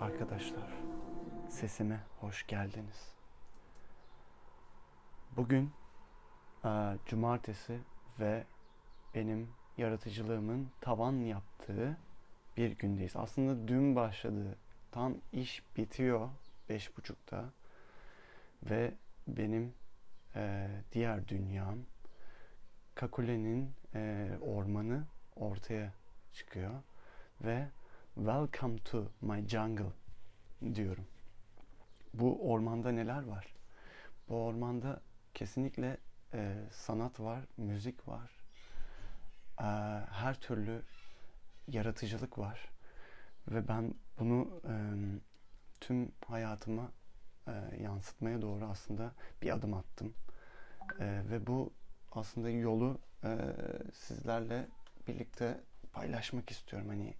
arkadaşlar. Sesime hoş geldiniz. Bugün e, cumartesi ve benim yaratıcılığımın tavan yaptığı bir gündeyiz. Aslında dün başladı. Tam iş bitiyor beş buçukta ve benim e, diğer dünyam Kakule'nin e, ormanı ortaya çıkıyor ve Welcome to my jungle diyorum. Bu ormanda neler var? Bu ormanda kesinlikle e, sanat var, müzik var, e, her türlü yaratıcılık var ve ben bunu e, tüm hayatıma e, yansıtmaya doğru aslında bir adım attım e, ve bu aslında yolu e, sizlerle birlikte paylaşmak istiyorum. Hani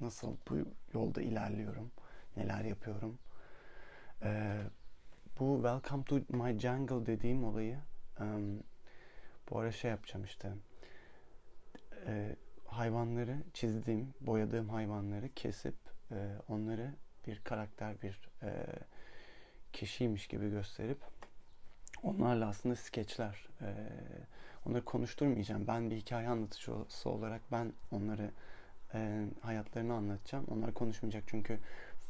nasıl bu yolda ilerliyorum, neler yapıyorum. Ee, bu Welcome to my jungle dediğim olayı um, bu ara şey yapacağım işte. Ee, hayvanları çizdiğim, boyadığım hayvanları kesip e, onları bir karakter, bir e, kişiymiş gibi gösterip onlarla aslında skeçler, e, onları konuşturmayacağım. Ben bir hikaye anlatıcısı olarak ben onları e, hayatlarını anlatacağım. Onlar konuşmayacak çünkü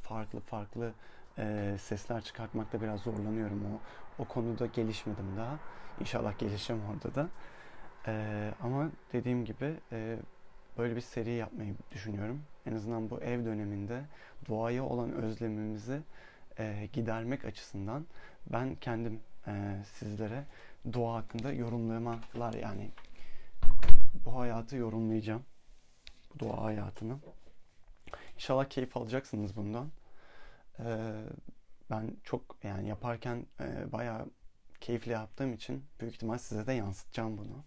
farklı farklı e, sesler çıkartmakta biraz zorlanıyorum. O, o konuda gelişmedim daha. İnşallah gelişeceğim orada da. E, ama dediğim gibi e, böyle bir seri yapmayı düşünüyorum. En azından bu ev döneminde doğaya olan özlemimizi e, gidermek açısından ben kendim e, sizlere doğa hakkında yorumlamalar yani bu hayatı yorumlayacağım doğa hayatını. İnşallah keyif alacaksınız bundan. Ee, ben çok yani yaparken e, bayağı keyifli yaptığım için büyük ihtimal size de yansıtacağım bunu.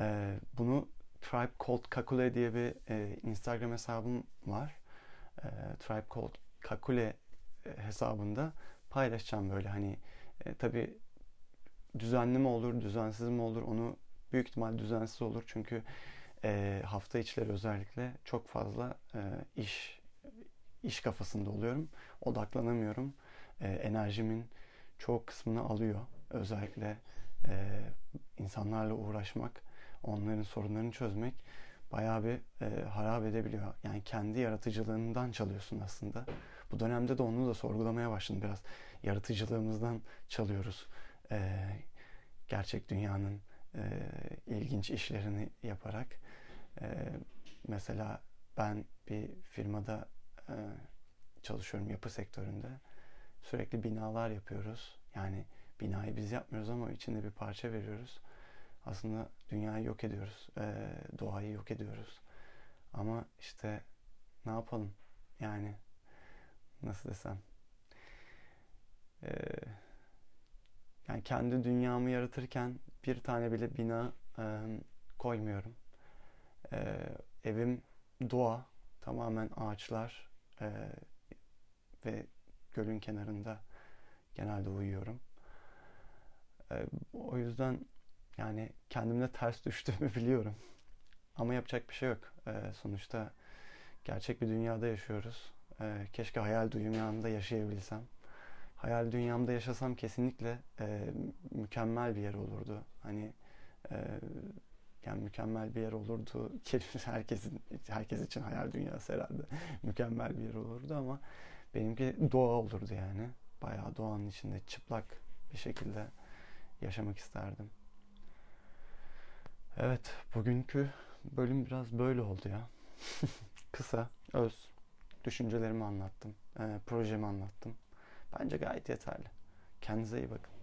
Ee, bunu Tribe Called Kakule diye bir e, Instagram hesabım var. E, Tribe Called Kakule hesabında paylaşacağım böyle hani e, tabi düzenli mi olur, düzensiz mi olur onu büyük ihtimal düzensiz olur çünkü e, hafta içleri özellikle çok fazla e, iş iş kafasında oluyorum. Odaklanamıyorum. E, enerjimin çoğu kısmını alıyor. Özellikle e, insanlarla uğraşmak, onların sorunlarını çözmek bayağı bir e, harap edebiliyor. Yani kendi yaratıcılığından çalıyorsun aslında. Bu dönemde de onu da sorgulamaya başladım biraz. Yaratıcılığımızdan çalıyoruz. E, gerçek dünyanın e, ilginç işlerini yaparak. E, mesela ben bir firmada e, çalışıyorum yapı sektöründe. Sürekli binalar yapıyoruz. Yani binayı biz yapmıyoruz ama içinde bir parça veriyoruz. Aslında dünyayı yok ediyoruz. E, doğayı yok ediyoruz. Ama işte ne yapalım? Yani nasıl desem? E, yani kendi dünyamı yaratırken bir tane bile bina e, koymuyorum. E, evim doğa, tamamen ağaçlar e, ve gölün kenarında genelde uyuyorum. E, o yüzden yani kendimle ters düştüğümü biliyorum. Ama yapacak bir şey yok. E, sonuçta gerçek bir dünyada yaşıyoruz. E, keşke hayal dünyamda yaşayabilsem. Hayal dünyamda yaşasam kesinlikle e, mükemmel bir yer olurdu. Hani e, yani mükemmel bir yer olurdu. Herkesin herkes için hayal dünyası herhalde mükemmel bir yer olurdu ama benimki doğa olurdu yani. Bayağı doğanın içinde çıplak bir şekilde yaşamak isterdim. Evet, bugünkü bölüm biraz böyle oldu ya. Kısa, öz, düşüncelerimi anlattım, e, projemi anlattım. Bence gayet yeterli. Kendinize iyi bakın.